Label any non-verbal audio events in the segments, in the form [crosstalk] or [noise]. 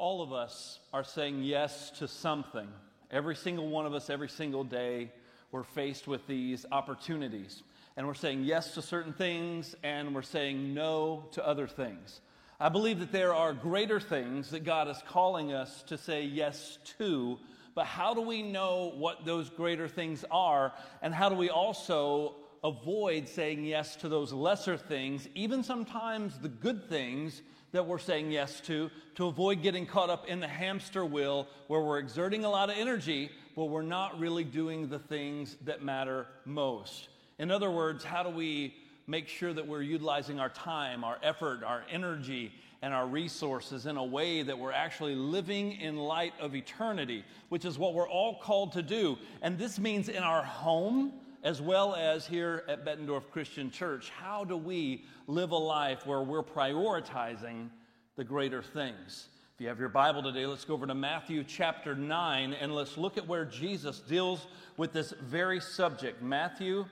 All of us are saying yes to something. Every single one of us, every single day, we're faced with these opportunities. And we're saying yes to certain things and we're saying no to other things. I believe that there are greater things that God is calling us to say yes to, but how do we know what those greater things are? And how do we also avoid saying yes to those lesser things, even sometimes the good things that we're saying yes to, to avoid getting caught up in the hamster wheel where we're exerting a lot of energy, but we're not really doing the things that matter most. In other words, how do we make sure that we're utilizing our time, our effort, our energy, and our resources in a way that we're actually living in light of eternity, which is what we're all called to do. And this means in our home, as well as here at Bettendorf Christian Church. How do we live a life where we're prioritizing the greater things? If you have your Bible today, let's go over to Matthew chapter 9 and let's look at where Jesus deals with this very subject. Matthew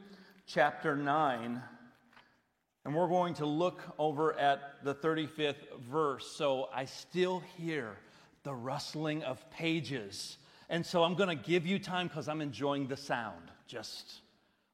chapter 9. And we're going to look over at the 35th verse. So I still hear the rustling of pages. And so I'm going to give you time because I'm enjoying the sound. Just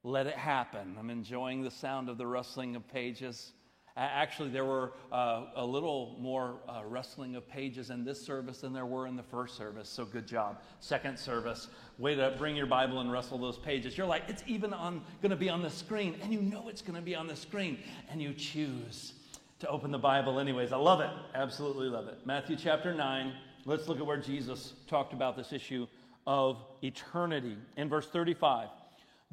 let it happen. I'm enjoying the sound of the rustling of pages. Actually, there were uh, a little more uh, rustling of pages in this service than there were in the first service. So good job. Second service, way to bring your Bible and rustle those pages. You're like, it's even on going to be on the screen, and you know it's going to be on the screen, and you choose to open the Bible anyways. I love it. Absolutely love it. Matthew chapter 9. Let's look at where Jesus talked about this issue of eternity. In verse 35.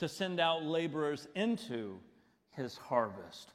to send out laborers into his harvest.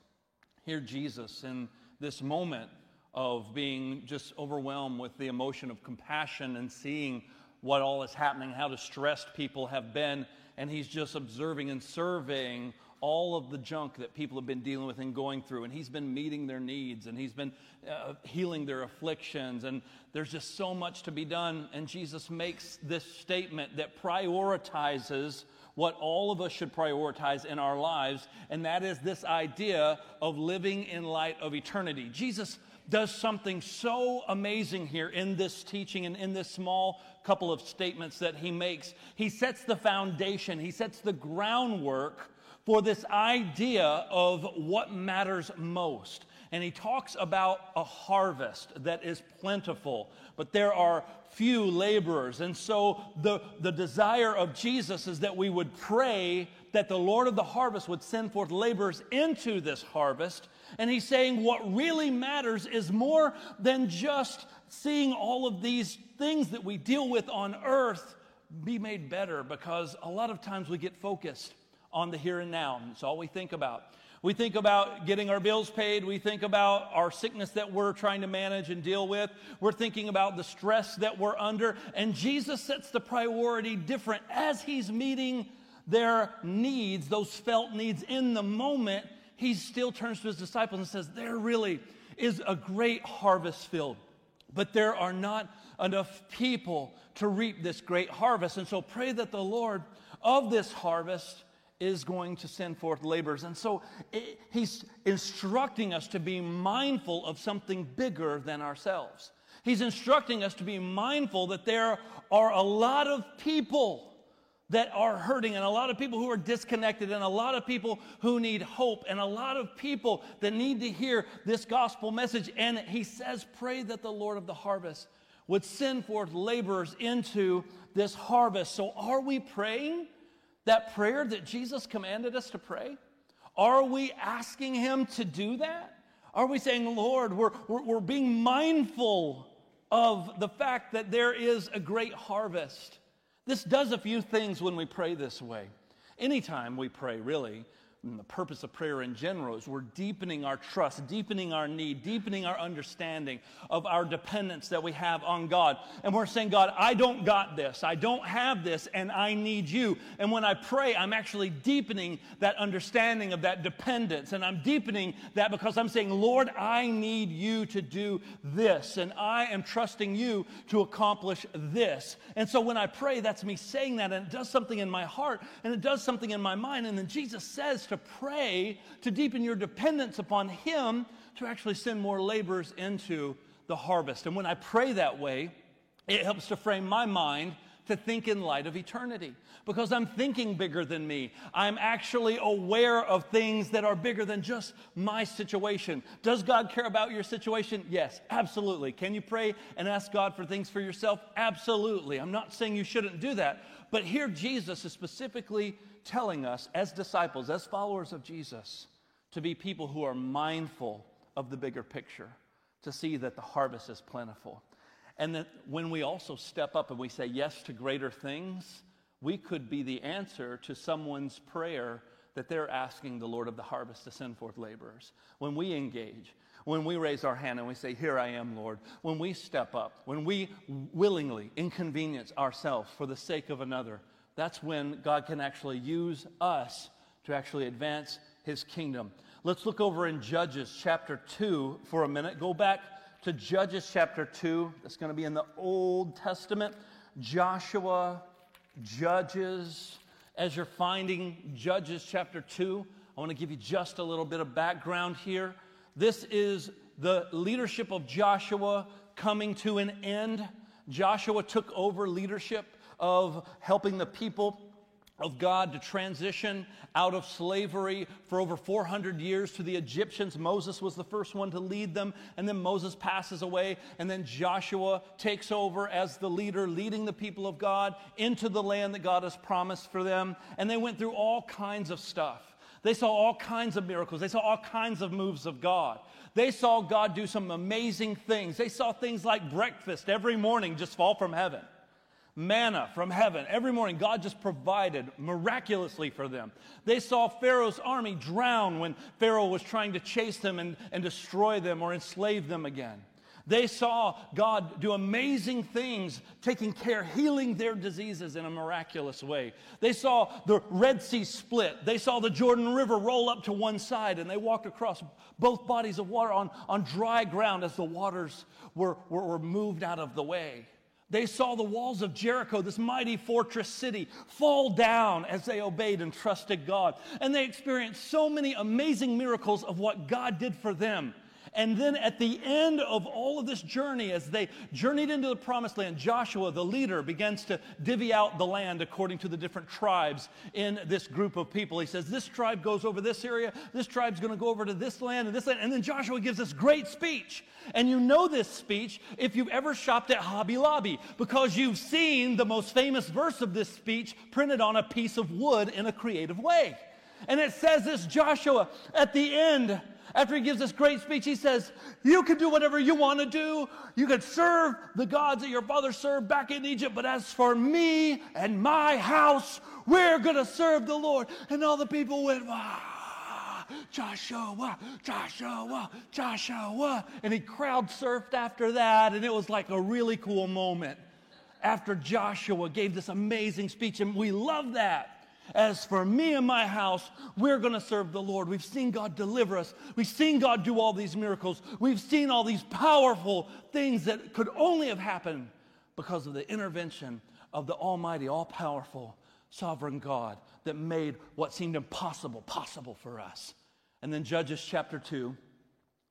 Here, Jesus, in this moment of being just overwhelmed with the emotion of compassion and seeing what all is happening, how distressed people have been, and he's just observing and surveying all of the junk that people have been dealing with and going through. And he's been meeting their needs and he's been uh, healing their afflictions. And there's just so much to be done. And Jesus makes this statement that prioritizes what all of us should prioritize in our lives, and that is this idea of living in light of eternity. Jesus does something so amazing here in this teaching and in this small couple of statements that he makes. He sets the foundation, he sets the groundwork for this idea of what matters most. And he talks about a harvest that is plentiful, but there are few laborers. And so the, the desire of Jesus is that we would pray that the Lord of the harvest would send forth laborers into this harvest. And he's saying what really matters is more than just seeing all of these things that we deal with on earth be made better because a lot of times we get focused on the here and now. It's all we think about. We think about getting our bills paid. We think about our sickness that we're trying to manage and deal with. We're thinking about the stress that we're under. And Jesus sets the priority different as he's meeting their needs, those felt needs in the moment. He still turns to his disciples and says, There really is a great harvest field, but there are not enough people to reap this great harvest. And so pray that the Lord of this harvest is going to send forth laborers. And so it, he's instructing us to be mindful of something bigger than ourselves. He's instructing us to be mindful that there are a lot of people that are hurting, and a lot of people who are disconnected, and a lot of people who need hope, and a lot of people that need to hear this gospel message. And he says, Pray that the Lord of the harvest would send forth laborers into this harvest. So, are we praying? That prayer that Jesus commanded us to pray? Are we asking Him to do that? Are we saying, Lord, we're, we're, we're, being mindful of the fact that there is a great harvest? This does a few things when we pray this way. Anytime we pray, really, and the purpose of prayer in general is we're deepening our trust, deepening our need, deepening our understanding of our dependence that we have on God. And we're saying, God, I don't got this. I don't have this, and I need you. And when I pray, I'm actually deepening that understanding of that dependence. And I'm deepening that because I'm saying, Lord, I need you to do this. And I am trusting you to accomplish this. And so when I pray, that's me saying that, and it does something in my heart, and it does something in my mind. And then Jesus says to to pray to deepen your dependence upon Him to actually send more laborers into the harvest. And when I pray that way, it helps to frame my mind to think in light of eternity because I'm thinking bigger than me. I'm actually aware of things that are bigger than just my situation. Does God care about your situation? Yes, absolutely. Can you pray and ask God for things for yourself? Absolutely. I'm not saying you shouldn't do that, but here Jesus is specifically telling us, as disciples, as followers of Jesus, to be people who are mindful of the bigger picture, to see that the harvest is plentiful. And that when we also step up and we say yes to greater things, we could be the answer to someone's prayer that they're asking the Lord of the harvest to send forth laborers. When we engage, when we raise our hand and we say, Here I am, Lord, when we step up, when we willingly inconvenience ourselves for the sake of another, that's when God can actually use us to actually advance his kingdom. Let's look over in Judges chapter 2 for a minute. Go back to Judges chapter 2. That's going to be in the Old Testament. Joshua, Judges. As you're finding Judges chapter 2, I want to give you just a little bit of background here. This is the leadership of Joshua coming to an end. Joshua took over leadership of helping the people of God to transition out of slavery for over 400 years to the Egyptians. Moses was the first one to lead them, and then Moses passes away, and then Joshua takes over as the leader, leading the people of God into the land that God has promised for them. And they went through all kinds of stuff. They saw all kinds of miracles, they saw all kinds of moves of God. They saw God do some amazing things. They saw things like breakfast every morning just fall from heaven manna from heaven. Every morning, God just provided miraculously for them. They saw Pharaoh's army drown when Pharaoh was trying to chase them and, and destroy them or enslave them again. They saw God do amazing things, taking care, healing their diseases in a miraculous way. They saw the Red Sea split. They saw the Jordan River roll up to one side, and they walked across both bodies of water on, on dry ground as the waters were, were, were moved out of the way. They saw the walls of Jericho, this mighty fortress city, fall down as they obeyed and trusted God. And they experienced so many amazing miracles of what God did for them. And then at the end of all of this journey, as they journeyed into the promised land, Joshua, the leader, begins to divvy out the land according to the different tribes in this group of people. He says, This tribe goes over this area, this tribe's going to go over to this land and this land. And then Joshua gives this great speech. And you know this speech if you've ever shopped at Hobby Lobby because you've seen the most famous verse of this speech printed on a piece of wood in a creative way. And it says this Joshua at the end after he gives this great speech, he says, You can do whatever you want to do. You can serve the gods that your father served back in Egypt. But as for me and my house, we're going to serve the Lord. And all the people went, ah, Joshua, Joshua, Joshua. And he crowd surfed after that. And it was like a really cool moment after Joshua gave this amazing speech. And we love that. As for me and my house, we're going to serve the Lord. We've seen God deliver us. We've seen God do all these miracles. We've seen all these powerful things that could only have happened because of the intervention of the Almighty, all powerful, sovereign God that made what seemed impossible possible for us. And then, Judges chapter 2,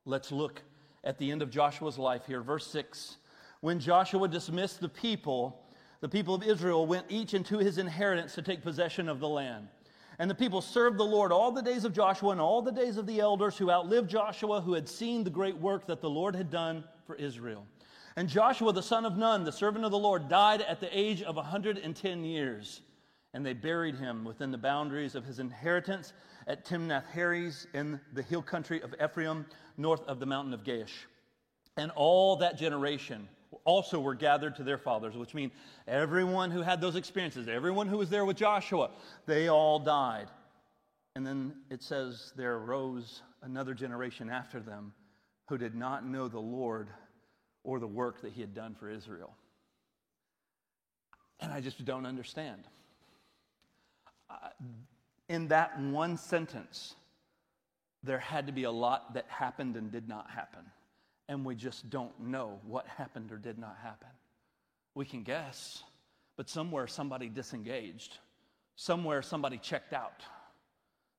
let's look at the end of Joshua's life here. Verse 6 When Joshua dismissed the people, the people of Israel went each into his inheritance to take possession of the land. And the people served the Lord all the days of Joshua and all the days of the elders who outlived Joshua, who had seen the great work that the Lord had done for Israel. And Joshua, the son of Nun, the servant of the Lord, died at the age of 110 years. And they buried him within the boundaries of his inheritance at Timnath Heres in the hill country of Ephraim, north of the mountain of Gaash. And all that generation also were gathered to their fathers, which means everyone who had those experiences, everyone who was there with Joshua, they all died. And then it says, There arose another generation after them who did not know the Lord or the work that he had done for Israel. And I just don't understand. In that one sentence, there had to be a lot that happened and did not happen. And we just don't know what happened or did not happen. We can guess, but somewhere somebody disengaged. Somewhere somebody checked out.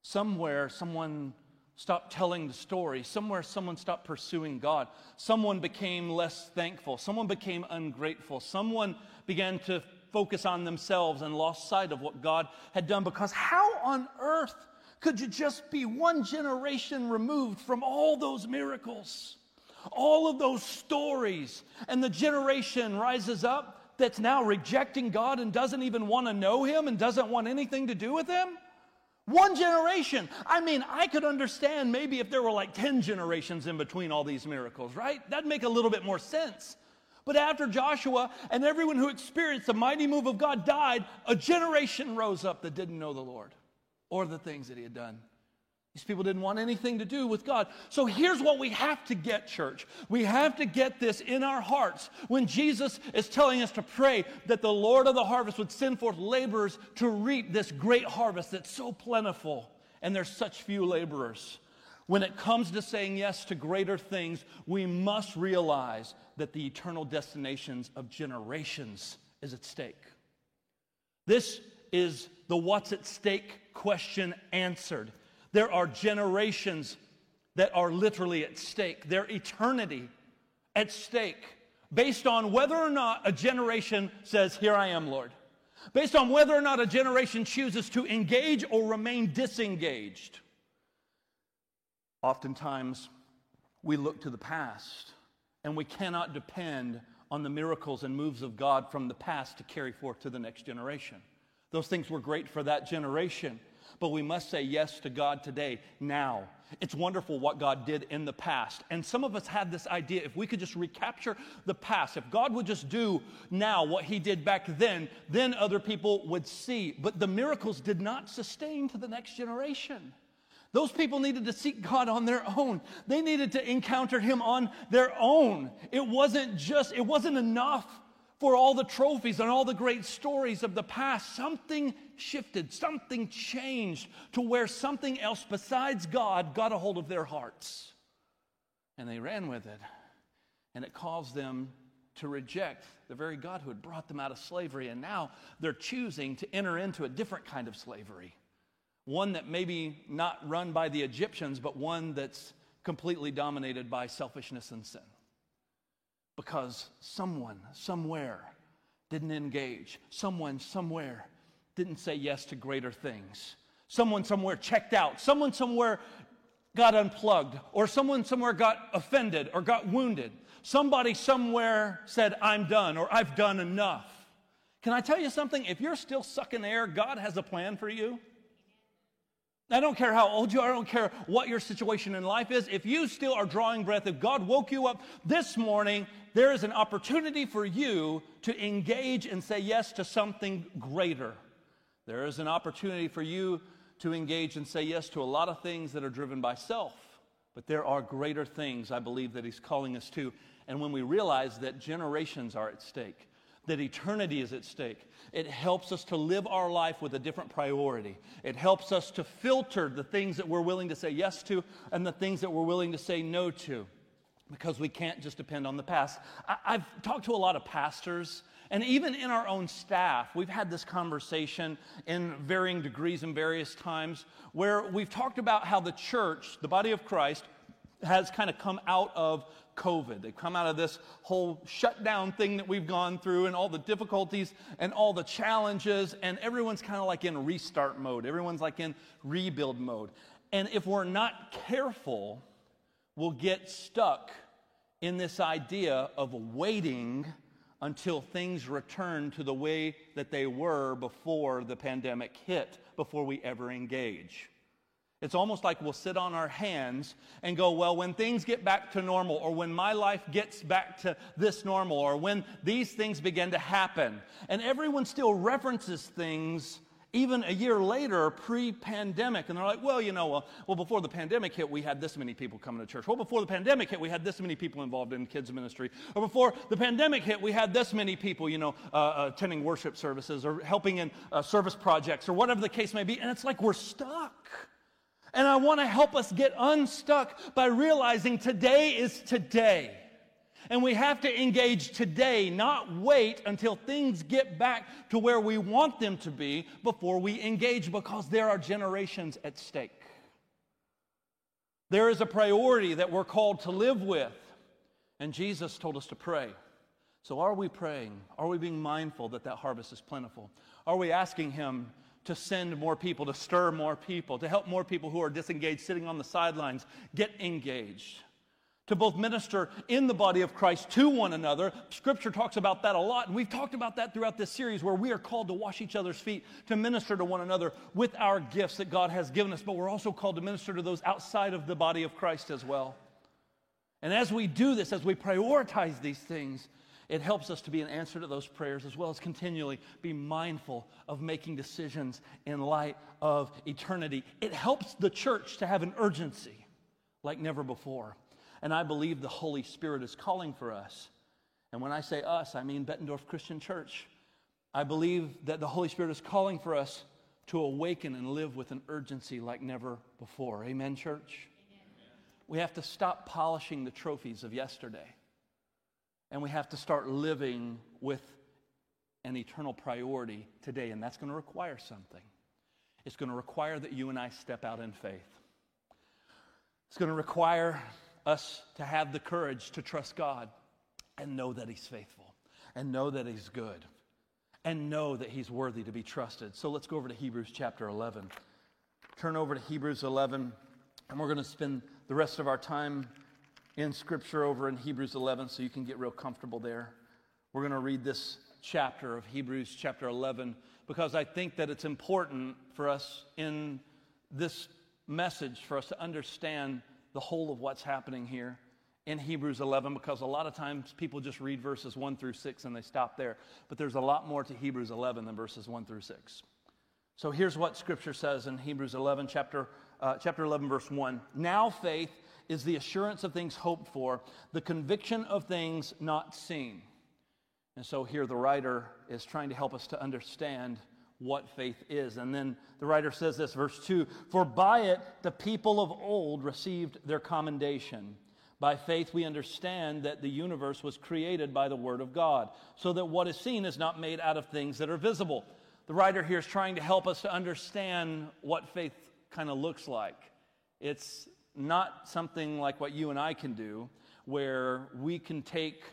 Somewhere someone stopped telling the story. Somewhere someone stopped pursuing God. Someone became less thankful. Someone became ungrateful. Someone began to focus on themselves and lost sight of what God had done. Because how on earth could you just be one generation removed from all those miracles? All of those stories, and the generation rises up that's now rejecting God and doesn't even want to know Him and doesn't want anything to do with Him? One generation. I mean, I could understand maybe if there were like 10 generations in between all these miracles, right? That'd make a little bit more sense. But after Joshua and everyone who experienced the mighty move of God died, a generation rose up that didn't know the Lord or the things that He had done. These people didn't want anything to do with God. So here's what we have to get, church. We have to get this in our hearts when Jesus is telling us to pray that the Lord of the harvest would send forth laborers to reap this great harvest that's so plentiful and there's such few laborers. When it comes to saying yes to greater things, we must realize that the eternal destinations of generations is at stake. This is the what's at stake question answered. There are generations that are literally at stake, their eternity at stake, based on whether or not a generation says, Here I am, Lord. Based on whether or not a generation chooses to engage or remain disengaged. Oftentimes, we look to the past and we cannot depend on the miracles and moves of God from the past to carry forth to the next generation. Those things were great for that generation, but we must say yes to God today, now. It's wonderful what God did in the past. And some of us had this idea if we could just recapture the past, if God would just do now what He did back then, then other people would see. But the miracles did not sustain to the next generation. Those people needed to seek God on their own. They needed to encounter Him on their own. It wasn't just, it wasn't enough for all the trophies and all the great stories of the past, something shifted, something changed to where something else besides God got a hold of their hearts. And they ran with it. And it caused them to reject the very God who had brought them out of slavery. And now they're choosing to enter into a different kind of slavery. One that maybe not run by the Egyptians, but one that's completely dominated by selfishness and sin because someone somewhere didn't engage. Someone somewhere didn't say yes to greater things. Someone somewhere checked out. Someone somewhere got unplugged, or someone somewhere got offended or got wounded. Somebody somewhere said, I'm done, or I've done enough. Can I tell you something? If you're still sucking air, God has a plan for you. I don't care how old you are, I don't care what your situation in life is. If you still are drawing breath, if God woke you up this morning, there is an opportunity for you to engage and say yes to something greater. There is an opportunity for you to engage and say yes to a lot of things that are driven by self. But there are greater things I believe that He's calling us to. And when we realize that generations are at stake, that eternity is at stake. It helps us to live our life with a different priority. It helps us to filter the things that we're willing to say yes to and the things that we're willing to say no to because we can't just depend on the past. I- have talked to a lot of pastors. And even in our own staff, we've had this conversation in varying degrees and various times where we've talked about how the church, the body of Christ, has kind of come out of COVID. They've come out of this whole shutdown thing that we've gone through and all the difficulties and all the challenges, and everyone's kind of like in restart mode. Everyone's like in rebuild mode. And if we're not careful, we'll get stuck in this idea of waiting until things return to the way that they were before the pandemic hit, before we ever engage. It's almost like we'll sit on our hands and go, well, when things get back to normal, or when my life gets back to this normal, or when these things begin to happen. And everyone still references things even a year later, pre pandemic, and they're like, well, you know, well, well, before the pandemic hit, we had this many people coming to church. Well, before the pandemic hit, we had this many people involved in kids' ministry. Or before the pandemic hit, we had this many people, you know, uh, uh, attending worship services or helping in uh, service projects or whatever the case may be. And it's like we're stuck. And I want to help us get unstuck by realizing today is today. And we have to engage today, not wait until things get back to where we want them to be before we engage because there are generations at stake. There is a priority that we're called to live with. And Jesus told us to pray. So, are we praying? Are we being mindful that that harvest is plentiful? Are we asking Him to send more people, to stir more people, to help more people who are disengaged, sitting on the sidelines, get engaged? to both minister in the body of Christ to one another. Scripture talks about that a lot, and we've talked about that throughout this series where we are called to wash each other's feet, to minister to one another with our gifts that God has given us, but we're also called to minister to those outside of the body of Christ as well. And as we do this, as we prioritize these things, it helps us to be an answer to those prayers as well as continually be mindful of making decisions in light of eternity. It helps the church to have an urgency like never before. And I believe the Holy Spirit is calling for us. And when I say us, I mean Bettendorf Christian Church. I believe that the Holy Spirit is calling for us to awaken and live with an urgency like never before. Amen, church? Amen. We have to stop polishing the trophies of yesterday. And we have to start living with an eternal priority today. And that's going to require something. It's going to require that you and I step out in faith. It's going to require us to have the courage to trust God and know that He's faithful and know that He's good and know that He's worthy to be trusted. So let's go over to Hebrews chapter 11. Turn over to Hebrews 11, and we're going to spend the rest of our time in Scripture over in Hebrews 11 so you can get real comfortable there. We're going to read this chapter of Hebrews chapter 11 because I think that it's important for us in this message for us to understand the whole of what's happening here in Hebrews 11 because a lot of times people just read verses 1 through 6 and they stop there. But there's a lot more to Hebrews 11 than verses 1 through 6. So here's what Scripture says in Hebrews 11, chapter, uh, chapter 11, verse 1. Now faith is the assurance of things hoped for, the conviction of things not seen. And so here the writer is trying to help us to understand what faith is. And then the writer says this, verse 2 For by it the people of old received their commendation. By faith, we understand that the universe was created by the Word of God, so that what is seen is not made out of things that are visible. The writer here is trying to help us to understand what faith kind of looks like. It's not something like what you and I can do, where we can take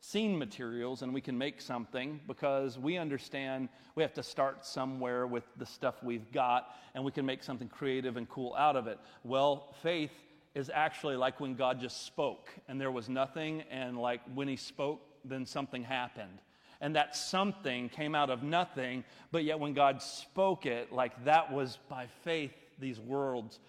seen materials and we can make something because we understand we have to start somewhere with the stuff we've got and we can make something creative and cool out of it. Well, faith is actually like when God just spoke and there was nothing, and like when He spoke, then something happened. And that something came out of nothing, but yet when God spoke it, like that was by faith, these worlds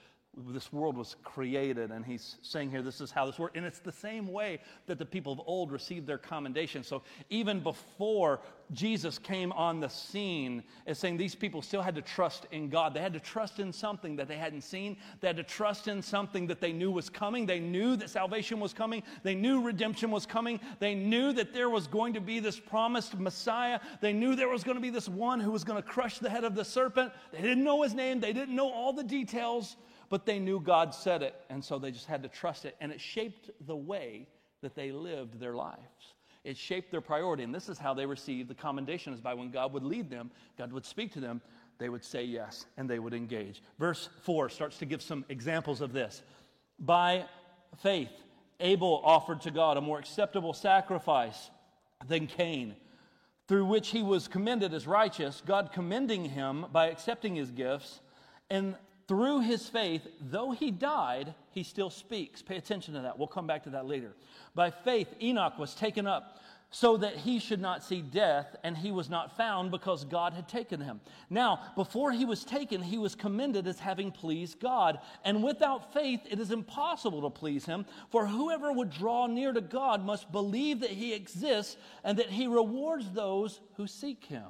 this world was created, and he's saying here, this is how this works. And it's the same way that the people of old received their commendation. So even before Jesus came on the scene, is saying these people still had to trust in God. They had to trust in something that they hadn't seen. They had to trust in something that they knew was coming. They knew that salvation was coming. They knew redemption was coming. They knew that there was going to be this promised Messiah. They knew there was going to be this one who was going to crush the head of the serpent. They didn't know his name, they didn't know all the details but they knew God said it, and so they just had to trust it. And it shaped the way that they lived their lives. It shaped their priority. And this is how they received the commendation is by when God would lead them, God would speak to them, they would say yes, and they would engage. Verse 4 starts to give some examples of this. By faith, Abel offered to God a more acceptable sacrifice than Cain, through which he was commended as righteous, God commending him by accepting his gifts. And through his faith, though he died, he still speaks. Pay attention to that. We'll come back to that later. By faith, Enoch was taken up so that he should not see death, and he was not found because God had taken him. Now, before he was taken, he was commended as having pleased God. And without faith, it is impossible to please him, for whoever would draw near to God must believe that he exists and that he rewards those who seek him.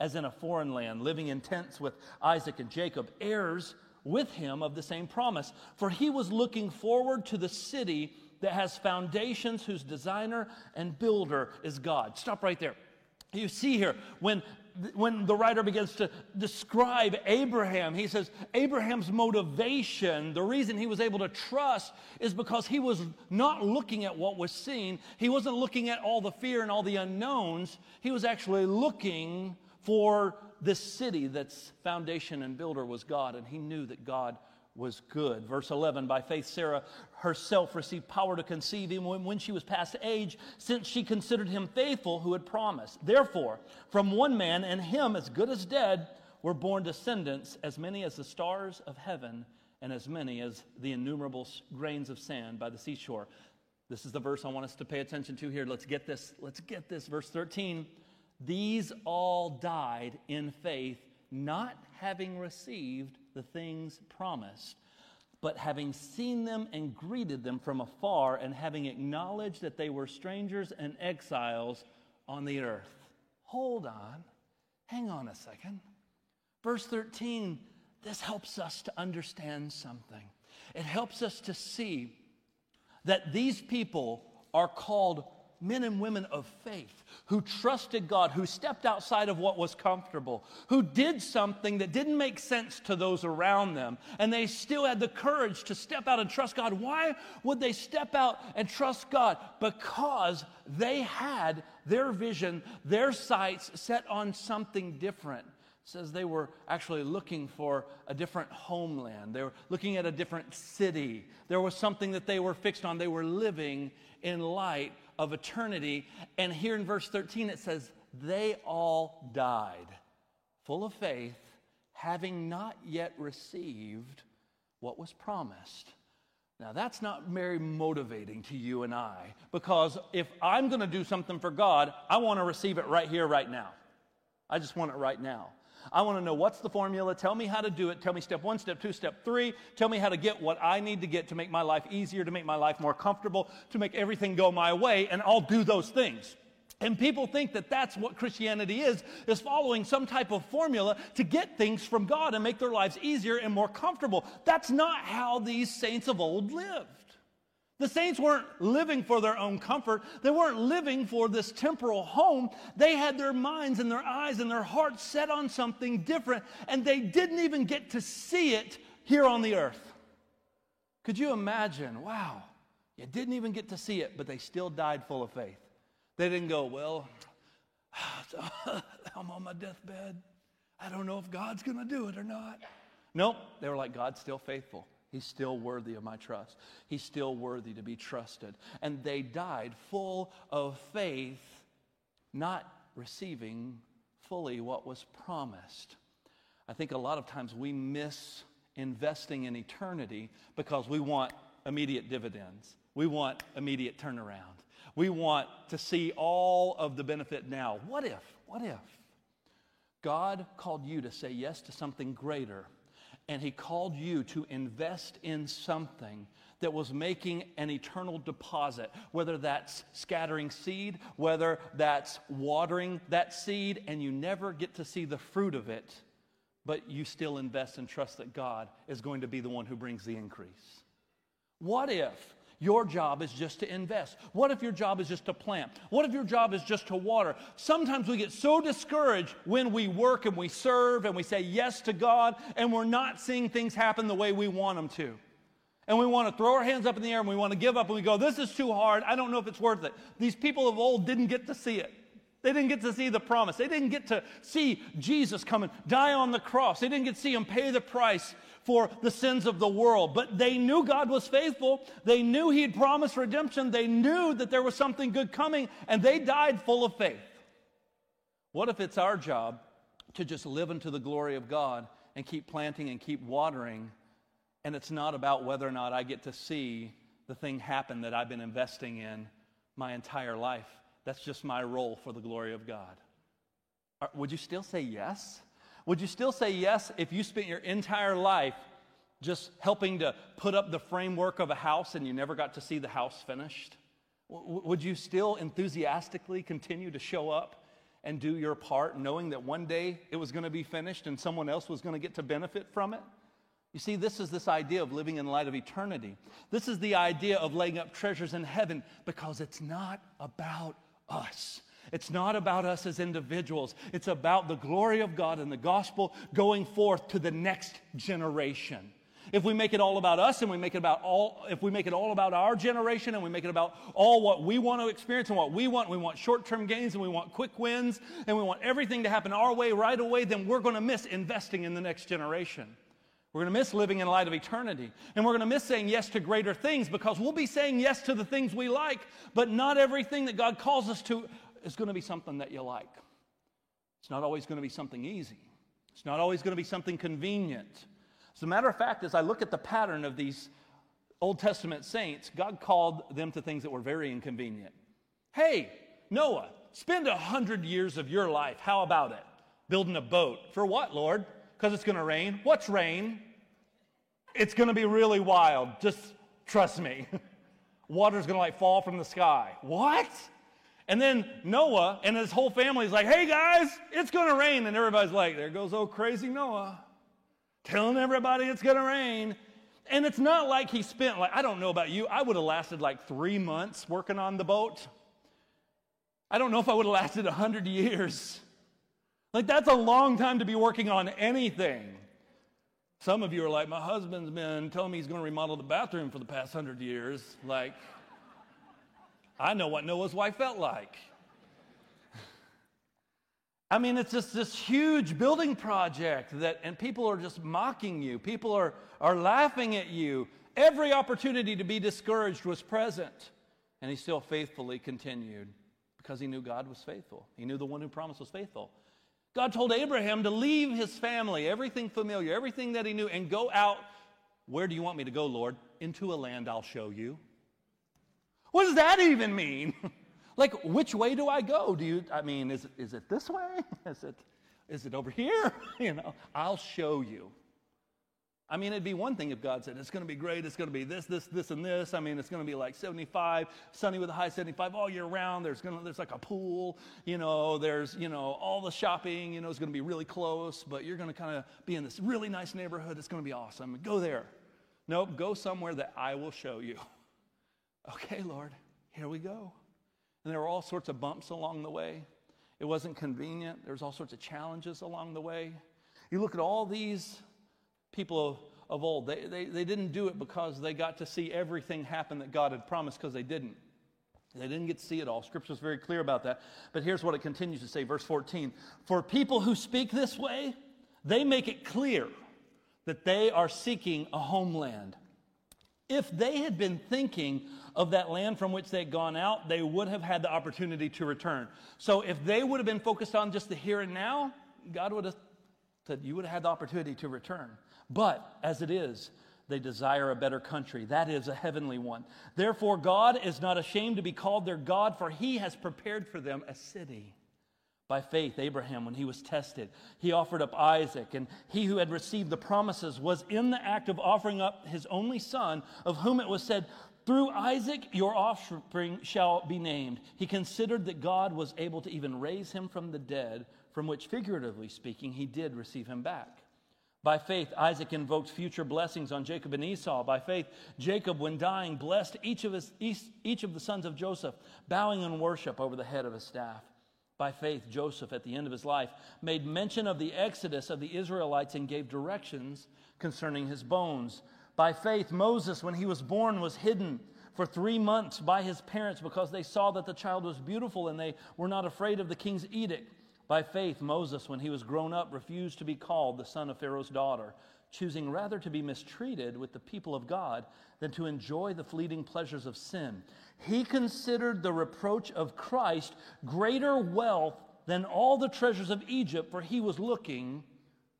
as in a foreign land, living in tents with Isaac and Jacob, heirs with him of the same promise. For he was looking forward to the city that has foundations, whose designer and builder is God. Stop right there. You see here, when when the writer begins to describe Abraham, he says Abraham's motivation, the reason he was able to trust, is because he was not looking at what was seen. He wasn't looking at all the fear and all the unknowns. He was actually looking for this city that's foundation and builder was God, and he knew that God was good. Verse 11 By faith, Sarah herself received power to conceive even when she was past age, since she considered him faithful who had promised. Therefore, from one man, and him as good as dead, were born descendants, as many as the stars of heaven, and as many as the innumerable grains of sand by the seashore. This is the verse I want us to pay attention to here. Let's get this. Let's get this. Verse 13. These all died in faith, not having received the things promised, but having seen them and greeted them from afar, and having acknowledged that they were strangers and exiles on the earth. Hold on. Hang on a second. Verse 13, this helps us to understand something. It helps us to see that these people are called men and women of faith who trusted God, who stepped outside of what was comfortable, who did something that didn't make sense to those around them, and they still had the courage to step out and trust God. Why would they step out and trust God? Because they had their vision, their sights set on something different says they were actually looking for a different homeland. They were looking at a different city. There was something that they were fixed on. They were living in light of eternity. And here in verse 13 it says, They all died, full of faith, having not yet received what was promised. Now, that's not very motivating to you and I because if I'm going to do something for God, I want to receive it right here, right now. I just want it right now. I want to know what's the formula. Tell me how to do it. Tell me step one, step two, step three. Tell me how to get what I need to get to make my life easier, to make my life more comfortable, to make everything go my way, and I'll do those things. And people think that that's what Christianity is, is following some type of formula to get things from God and make their lives easier and more comfortable. That's not how these saints of old lived. The saints weren't living for their own comfort. They weren't living for this temporal home. They had their minds and their eyes and their hearts set on something different, and they didn't even get to see it here on the earth. Could you imagine? Wow, you didn't even get to see it, but they still died full of faith. They didn't go, Well, [sighs] I'm on my deathbed. I don't know if God's going to do it or not. Nope, they were like, God's still faithful. He's still worthy of my trust. He's still worthy to be trusted. And they died full of faith, not receiving fully what was promised. I think a lot of times we miss investing in eternity because we want immediate dividends. We want immediate turnaround. We want to see all of the benefit now. What if, what if God called you to say yes to something greater and He called you to invest in something that was making an eternal deposit, whether that's scattering seed, whether that's watering that seed, and you never get to see the fruit of it, but you still invest and trust that God is going to be the one who brings the increase. What if your job is just to invest? What if your job is just to plant? What if your job is just to water? Sometimes we get so discouraged when we work and we serve and we say yes to God and we're not seeing things happen the way we want them to. And we want to throw our hands up in the air and we want to give up and we go, This is too hard. I don't know if it's worth it. These people of old didn't get to see it. They didn't get to see the promise. They didn't get to see Jesus come and die on the cross. They didn't get to see him pay the price for the sins of the world. But they knew God was faithful. They knew He had promised redemption. They knew that there was something good coming, and they died full of faith. What if it's our job to just live into the glory of God and keep planting and keep watering. And it's not about whether or not I get to see the thing happen that I've been investing in my entire life. That's just my role for the glory of God. Would you still say yes? Would you still say yes if you spent your entire life just helping to put up the framework of a house and you never got to see the house finished? Would you still enthusiastically continue to show up and do your part, knowing that one day it was going to be finished and someone else was going to get to benefit from it? You see, this is this idea of living in light of eternity. This is the idea of laying up treasures in heaven because it's not about us. It's not about us as individuals. It's about the glory of God and the gospel going forth to the next generation. If we make it all about us and we make it about all, if we make it all about our generation and we make it about all what we want to experience and what we want, we want short term gains and we want quick wins and we want everything to happen our way right away, then we're going to miss investing in the next generation. We're going to miss living in light of eternity. And we're going to miss saying yes to greater things because we'll be saying yes to the things we like, but not everything that God calls us to is going to be something that you like. It's not always going to be something easy. It's not always going to be something convenient. As a matter of fact, as I look at the pattern of these Old Testament saints, God called them to things that were very inconvenient. Hey, Noah, spend a hundred years of your life. How about it? Building a boat. For what, Lord? Because it's going to rain. What's rain? It's going to be really wild. Just trust me. [laughs] Water's going to like fall from the sky. What? And then Noah and his whole family is like, hey guys, it's going to rain. And everybody's like, there goes old crazy Noah telling everybody it's going to rain. And it's not like he spent, like, I don't know about you, I would have lasted like three months working on the boat. I don't know if I would have lasted 100 years. Like, that's a long time to be working on anything. Some of you are like, my husband's been telling me he's going to remodel the bathroom for the past 100 years. Like, I know what Noah's wife felt like. I mean, it's just this huge building project that, and people are just mocking you. People are, are laughing at you. Every opportunity to be discouraged was present. And he still faithfully continued because he knew God was faithful. He knew the one who promised was faithful. God told Abraham to leave his family, everything familiar, everything that he knew, and go out. Where do you want me to go, Lord? Into a land I'll show you. What does that even mean? [laughs] like, which way do I go? Do you, I mean, is, is it this way? [laughs] Is it, is it over here? [laughs] you know, I'll show you. I mean, it'd be one thing if God said, it's going to be great, it's going to be this, this, this, and this. I mean, it's going to be like 75, sunny with a high 75 all year round. There's, going to, there's like a pool, you know, there's, you know, all the shopping, you know, is going to be really close, but you're going to kind of be in this really nice neighborhood. It's going to be awesome. Go there. Nope, go somewhere that I will show you. Okay, Lord, here we go. And there were all sorts of bumps along the way. It wasn't convenient. There was all sorts of challenges along the way. You look at all these people of, of old, they, they, they didn't do it because they got to see everything happen that God had promised, because they didn't. They didn't get to see it all. Scripture is very clear about that. But here's what it continues to say, verse 14. For people who speak this way, they make it clear that they are seeking a homeland. If they had been thinking of that land from which they had gone out, they would have had the opportunity to return. So if they would have been focused on just the here and now, God would have said, You would have had the opportunity to return. But as it is, they desire a better country. That is a heavenly one. Therefore, God is not ashamed to be called their God, for he has prepared for them a city. By faith, Abraham, when he was tested, he offered up Isaac, and he who had received the promises was in the act of offering up his only son, of whom it was said, Through Isaac your offspring shall be named. He considered that God was able to even raise him from the dead, from which, figuratively speaking, he did receive him back. By faith, Isaac invoked future blessings on Jacob and Esau. By faith, Jacob, when dying, blessed each of, his, each of the sons of Joseph, bowing in worship over the head of his staff. By faith, Joseph, at the end of his life, made mention of the exodus of the Israelites and gave directions concerning his bones. By faith, Moses, when he was born, was hidden for three months by his parents because they saw that the child was beautiful and they were not afraid of the king's edict. By faith, Moses, when he was grown up, refused to be called the son of Pharaoh's daughter, choosing rather to be mistreated with the people of God than to enjoy the fleeting pleasures of sin. He considered the reproach of Christ greater wealth than all the treasures of Egypt, for he was looking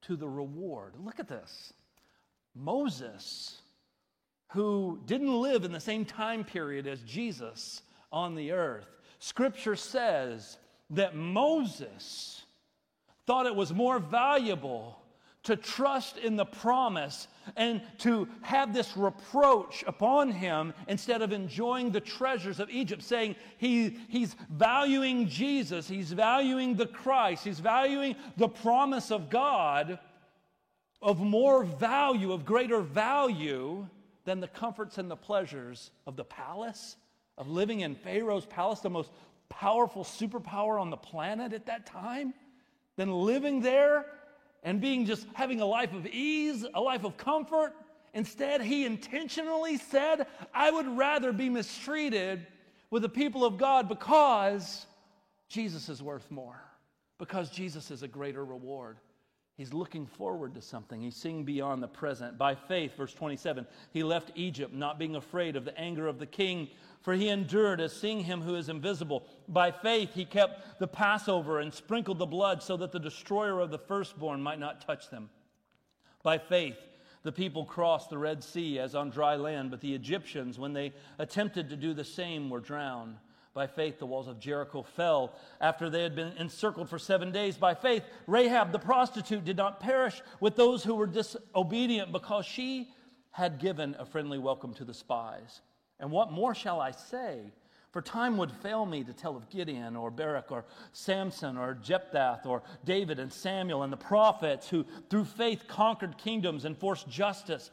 to the reward. Look at this. Moses, who didn't live in the same time period as Jesus on the earth, scripture says that Moses thought it was more valuable to trust in the promise and to have this reproach upon him instead of enjoying the treasures of Egypt, saying he, he's valuing Jesus, he's valuing the Christ, he's valuing the promise of God of more value, of greater value than the comforts and the pleasures of the palace, of living in Pharaoh's palace, the most powerful superpower on the planet at that time, than living there and being just having a life of ease, a life of comfort. Instead, he intentionally said, I would rather be mistreated with the people of God because Jesus is worth more, because Jesus is a greater reward. He's looking forward to something. He's seeing beyond the present. By faith, verse 27, he left Egypt, not being afraid of the anger of the king, for he endured as seeing him who is invisible. By faith, he kept the Passover and sprinkled the blood so that the destroyer of the firstborn might not touch them. By faith, the people crossed the Red Sea as on dry land, but the Egyptians, when they attempted to do the same, were drowned. By faith, the walls of Jericho fell after they had been encircled for seven days. By faith, Rahab the prostitute did not perish with those who were disobedient because she had given a friendly welcome to the spies. And what more shall I say? For time would fail me to tell of Gideon or Barak or Samson or Jephthah or David and Samuel and the prophets who through faith conquered kingdoms, and enforced justice,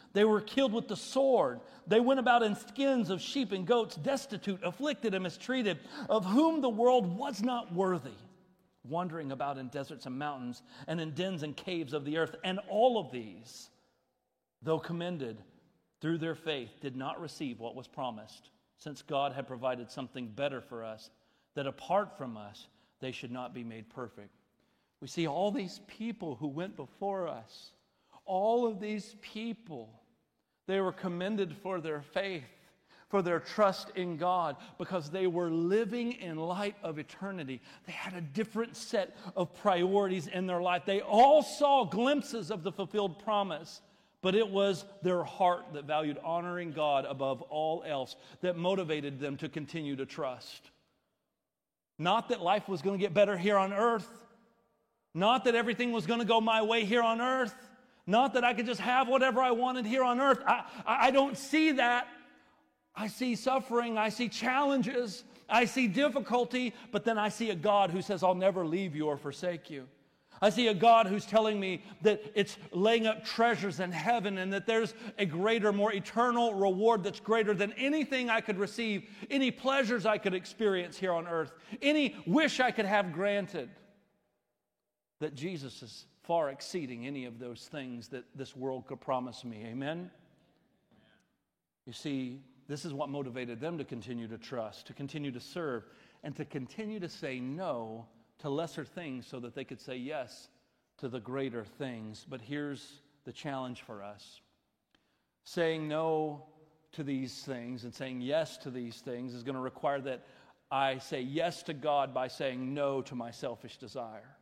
They were killed with the sword. They went about in skins of sheep and goats, destitute, afflicted, and mistreated, of whom the world was not worthy, wandering about in deserts and mountains, and in dens and caves of the earth. And all of these, though commended through their faith, did not receive what was promised, since God had provided something better for us, that apart from us, they should not be made perfect. We see all these people who went before us, all of these people they were commended for their faith, for their trust in God, because they were living in light of eternity. They had a different set of priorities in their life. They all saw glimpses of the fulfilled promise, but it was their heart that valued honoring God above all else that motivated them to continue to trust. Not that life was going to get better here on earth, not that everything was going to go my way here on earth not that I could just have whatever I wanted here on earth. I, I don't see that. I see suffering, I see challenges, I see difficulty, but then I see a God who says, I'll never leave you or forsake you. I see a God who's telling me that it's laying up treasures in heaven and that there's a greater, more eternal reward that's greater than anything I could receive, any pleasures I could experience here on earth, any wish I could have granted. That Jesus is far exceeding any of those things that this world could promise me. Amen? You see, this is what motivated them to continue to trust, to continue to serve, and to continue to say no to lesser things so that they could say yes to the greater things. But here's the challenge for us saying no to these things and saying yes to these things is going to require that I say yes to God by saying no to my selfish desire.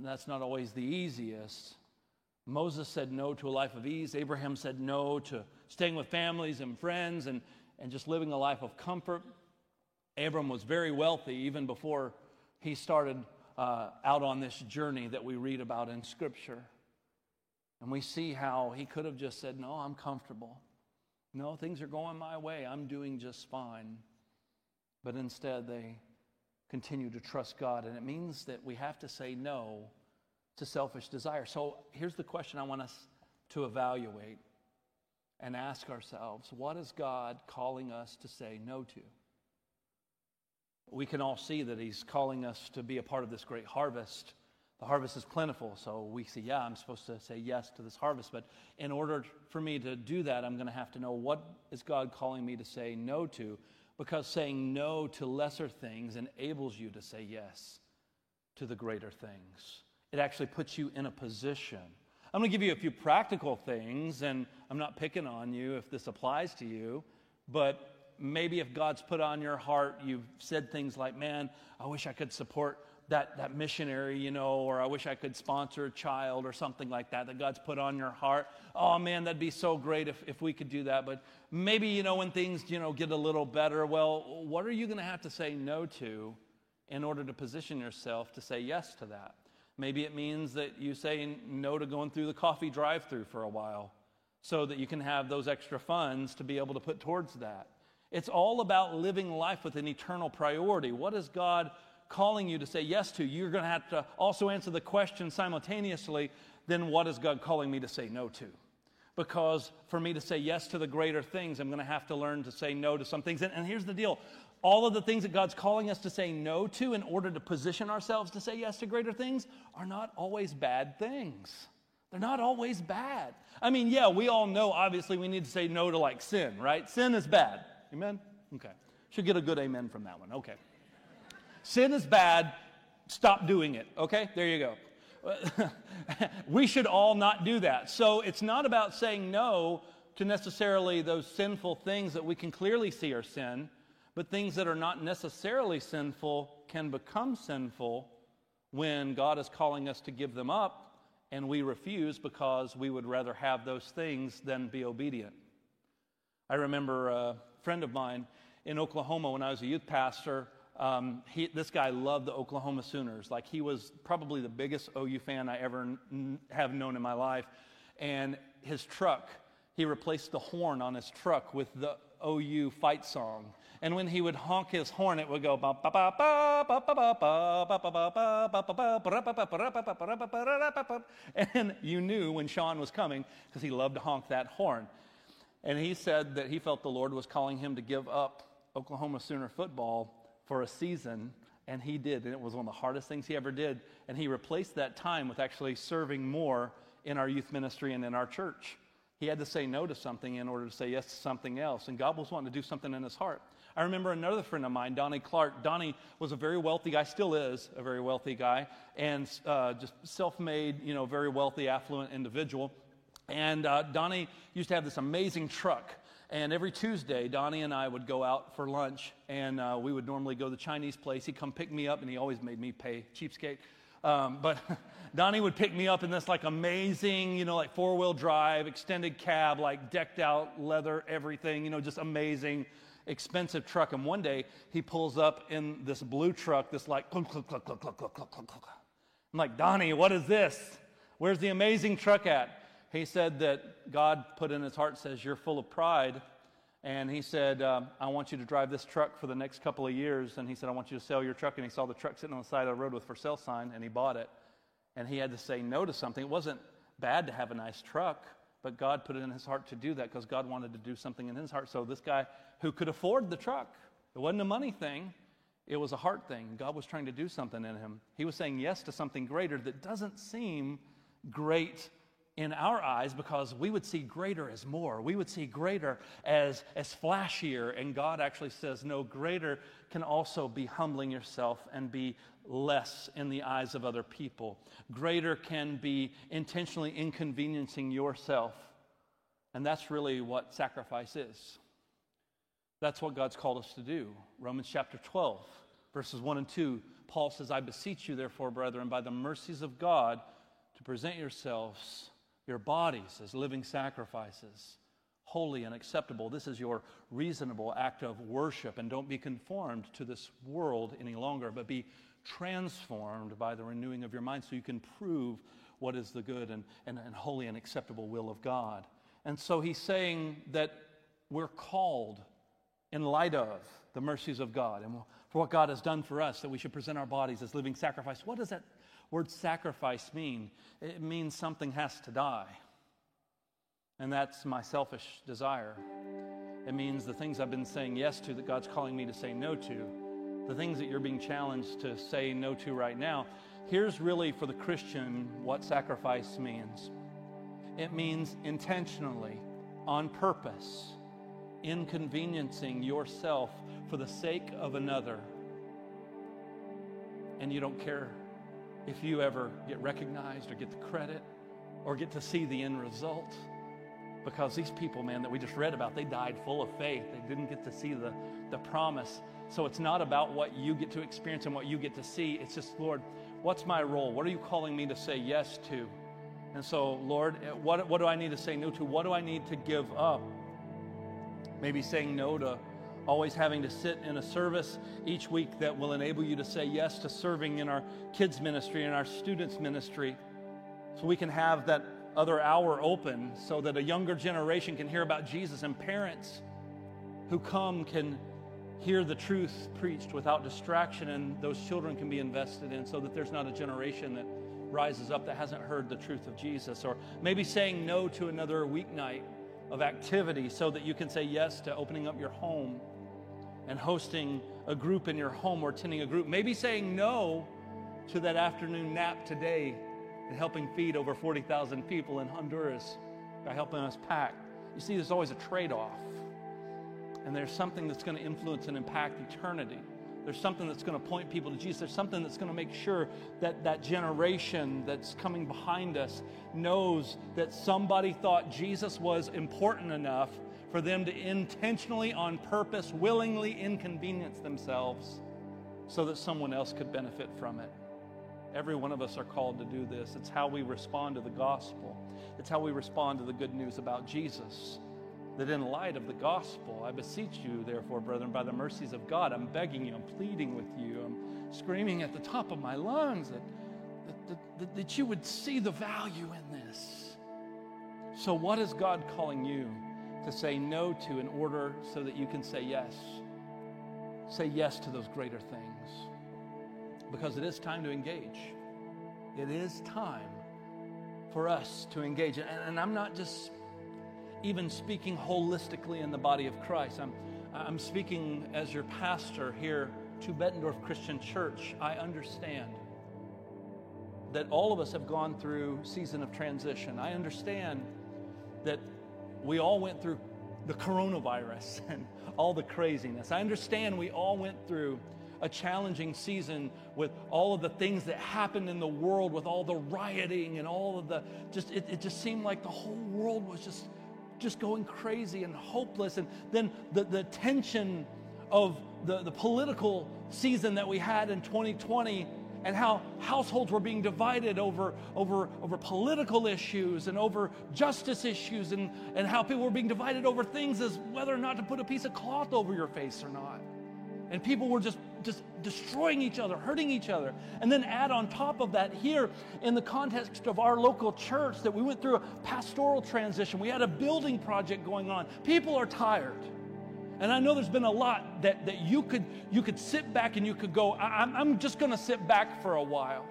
That's not always the easiest. Moses said no to a life of ease. Abraham said no to staying with families and friends and, and just living a life of comfort. Abram was very wealthy even before he started uh, out on this journey that we read about in Scripture. And we see how he could have just said, No, I'm comfortable. No, things are going my way. I'm doing just fine. But instead, they continue to trust God. And it means that we have to say no to selfish desire. So here's the question I want us to evaluate and ask ourselves what is God calling us to say no to? We can all see that He's calling us to be a part of this great harvest the harvest is plentiful. So we say, yeah, I'm supposed to say yes to this harvest. But in order for me to do that, I'm going to have to know what is God calling me to say no to, because saying no to lesser things enables you to say yes to the greater things. It actually puts you in a position. I'm going to give you a few practical things, and I'm not picking on you if this applies to you, but maybe if God's put on your heart, you've said things like, man, I wish I could support that, that missionary, you know, or I wish I could sponsor a child or something like that that God's put on your heart. Oh man, that'd be so great if, if we could do that. But maybe, you know, when things, you know, get a little better, well, what are you going to have to say no to in order to position yourself to say yes to that? Maybe it means that you say no to going through the coffee drive through for a while so that you can have those extra funds to be able to put towards that. It's all about living life with an eternal priority. What is God calling you to say yes to, you're going to have to also answer the question simultaneously then what is God calling me to say no to? Because for me to say yes to the greater things, I'm going to have to learn to say no to some things. And, and here's the deal all of the things that God's calling us to say no to in order to position ourselves to say yes to greater things are not always bad things. They're not always bad. I mean, yeah, we all know obviously we need to say no to like sin, right? Sin is bad. Amen? Okay. Should get a good amen from that one. Okay. Sin is bad. Stop doing it. Okay? There you go. [laughs] we should all not do that. So it's not about saying no to necessarily those sinful things that we can clearly see are sin, but things that are not necessarily sinful can become sinful when God is calling us to give them up and we refuse because we would rather have those things than be obedient. I remember a friend of mine in Oklahoma when I was a youth pastor um, he, this guy loved the Oklahoma Sooners. Like he was probably the biggest OU fan I ever n- have known in my life. And his truck, he replaced the horn on his truck with the OU fight song. And when he would honk his horn, it would go and you knew when Sean was coming because he loved to honk that horn. And he said that he felt the Lord was calling him to give up Oklahoma Sooner football for a season, and he did. And it was one of the hardest things he ever did. And he replaced that time with actually serving more in our youth ministry and in our church. He had to say no to something in order to say yes to something else. And God was wanting to do something in his heart. I remember another friend of mine, Donnie Clark. Donnie was a very wealthy guy, still is a very wealthy guy, and uh, just self made, you know, very wealthy, affluent individual. And uh, Donnie used to have this amazing truck and every Tuesday, Donnie and I would go out for lunch, and uh, we would normally go to the Chinese place. He'd come pick me up, and he always made me pay cheapskate. Um, but [laughs] Donnie would pick me up in this like amazing, you know, like four wheel drive, extended cab, like decked out leather, everything, you know, just amazing, expensive truck. And one day he pulls up in this blue truck, this like, I'm like, Donnie, what is this? Where's the amazing truck at? He said that God put in his heart, says, You're full of pride. And he said, um, I want you to drive this truck for the next couple of years. And he said, I want you to sell your truck. And he saw the truck sitting on the side of the road with for sale sign, and he bought it. And he had to say no to something. It wasn't bad to have a nice truck, but God put it in his heart to do that because God wanted to do something in his heart. So this guy who could afford the truck, it wasn't a money thing, it was a heart thing. God was trying to do something in him. He was saying yes to something greater that doesn't seem great in our eyes because we would see greater as more. We would see greater as, as flashier. And God actually says, no, greater can also be humbling yourself and be less in the eyes of other people. Greater can be intentionally inconveniencing yourself. And that's really what sacrifice is. That's what God's called us to do. Romans chapter 12, verses 1 and 2, Paul says, I beseech you, therefore, brethren, by the mercies of God, to present yourselves your bodies as living sacrifices, holy and acceptable. This is your reasonable act of worship. And don't be conformed to this world any longer, but be transformed by the renewing of your mind so you can prove what is the good and, and, and holy and acceptable will of God. And so he's saying that we're called in light of the mercies of God and for what God has done for us, that we should present our bodies as living sacrifice. What does that word sacrifice mean? It means something has to die. And that's my selfish desire. It means the things I've been saying yes to that God's calling me to say no to, the things that you're being challenged to say no to right now, here's really for the Christian what sacrifice means it means intentionally, on purpose, inconveniencing yourself for the sake of another. And you don't care if you ever get recognized or get the credit or get to see the end result. Because these people, man, that we just read about, they died full of faith. They didn't get to see the, the promise. So it's not about what you get to experience and what you get to see. It's just, Lord, what's my role? What are you calling me to say yes to? And so, Lord, what, what do I need to say no to? What do I need to give up? Maybe saying no to always having to sit in a service each week that will enable you to say yes to serving in our kids' ministry and our students' ministry. So we can have that other hour open so that a younger generation can hear about Jesus and parents who come can hear the truth preached without distraction and those children can be invested in so that there's not a generation that rises up that hasn't heard the truth of Jesus, or maybe saying no to another weeknight of activity so that you can say yes to opening up your home and hosting a group in your home or attending a group. Maybe saying no to that afternoon nap today and helping feed over 40,000 people in Honduras by helping us pack. You see, there's always a trade off. And there's something that's going to influence and impact eternity. There's something that's going to point people to Jesus. There's something that's going to make sure that that generation that's coming behind us knows that somebody thought Jesus was important enough for them to intentionally, on purpose, willingly inconvenience themselves so that someone else could benefit from it. Every one of us are called to do this. It's how we respond to the gospel, it's how we respond to the good news about Jesus that in light of the gospel, I beseech you, therefore, brethren, by the mercies of God, I'm begging you, I'm pleading with you, I'm screaming at the top of my lungs that, that, that, that you would see the value in this. So, what is God calling you to say no to in order so that you can say yes? Say yes to those greater things. Because it is time to engage. It is time for us to engage. And, and I'm not just even speaking holistically in the body of Christ. I'm, I'm speaking as your pastor here to Bettendorf Christian Church. I understand that all of us have gone through season of transition. I understand that we all went through the coronavirus [laughs] and all the craziness. I understand we all went through a challenging season with all of the things that happened in the world, with all the rioting and all of the just, it, it just seemed like the whole world was just just going crazy and hopeless. And then the, the tension of the, the political season that we had in 2020 and how households were being divided over, over, over political issues and over justice issues and, and how people were being divided over things as whether or not to put a piece of cloth over your face or not. And people were just, just destroying each other, hurting each other. And then add on top of that, here in the context of our local church, that we went through a pastoral transition. We had a building project going on. People are tired. And I know there's been a lot that, that you, could, you could sit back and you could go, I'm, I'm just going to sit back for a while.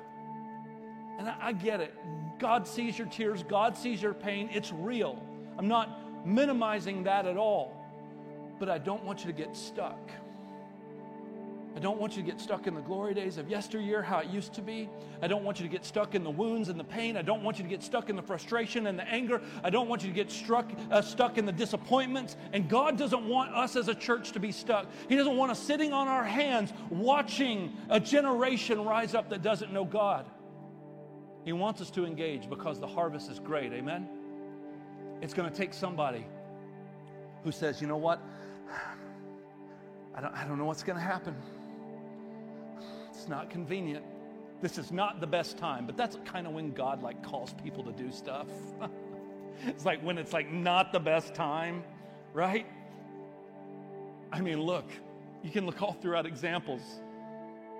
And I, I get it. God sees your tears, God sees your pain. It's real. I'm not minimizing that at all. But I don't want you to get stuck. I don't want you to get stuck in the glory days of yesteryear, how it used to be. I don't want you to get stuck in the wounds and the pain. I don't want you to get stuck in the frustration and the anger. I don't want you to get struck, uh, stuck in the disappointments. And God doesn't want us as a church to be stuck. He doesn't want us sitting on our hands watching a generation rise up that doesn't know God. He wants us to engage because the harvest is great. Amen? It's going to take somebody who says, you know what? [sighs] I don't, I don't know what's going to happen. It's not convenient. This is not the best time. But that's kind of when God like calls people to do stuff. [laughs] it's like when it's like not the best time, right? I mean, look, you can look all throughout examples,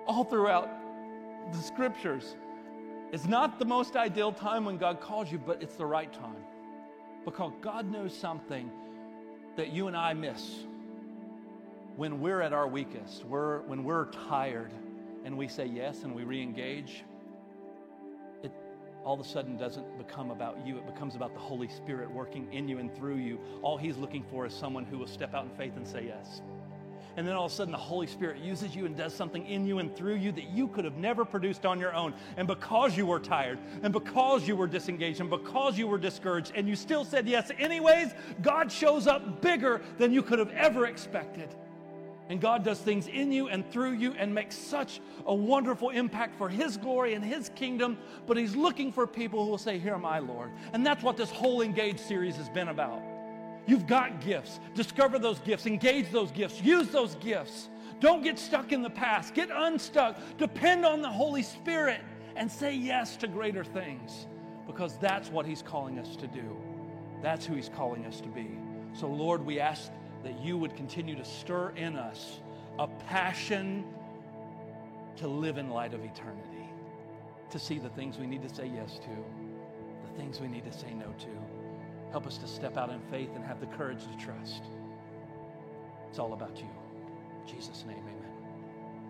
all throughout the scriptures. It's not the most ideal time when God calls you, but it's the right time. Because God knows something that you and I miss when we're at our weakest, we're, when we're tired and we say yes and we re engage, it all of a sudden doesn't become about you. It becomes about the Holy Spirit working in you and through you. All He's looking for is someone who will step out in faith and say yes. and then all of a sudden the Holy Spirit uses you and does something in you and through you that you could have never produced on your own. And because you were tired, and because you were disengaged, and because you were discouraged, and you still said yes anyways, God shows up bigger than you could have ever expected. And God does things in you and through you and makes such a wonderful impact for His glory and His kingdom. But He's looking for people who will say, Here am I, Lord. And that's what this whole Engage series has been about. You've got gifts. Discover those gifts, engage those gifts, use those gifts. Don't get stuck in the past, get unstuck. Depend on the Holy Spirit and say yes to greater things because that's what He's calling us to do. That's who He's calling us to be. So, Lord, we ask that you would continue to stir in us a passion to live in light of eternity, to see the things we need to say yes to, the things we need to say no to. Help us to step out in faith and have the courage to trust. It's all about you. In Jesus' name, amen.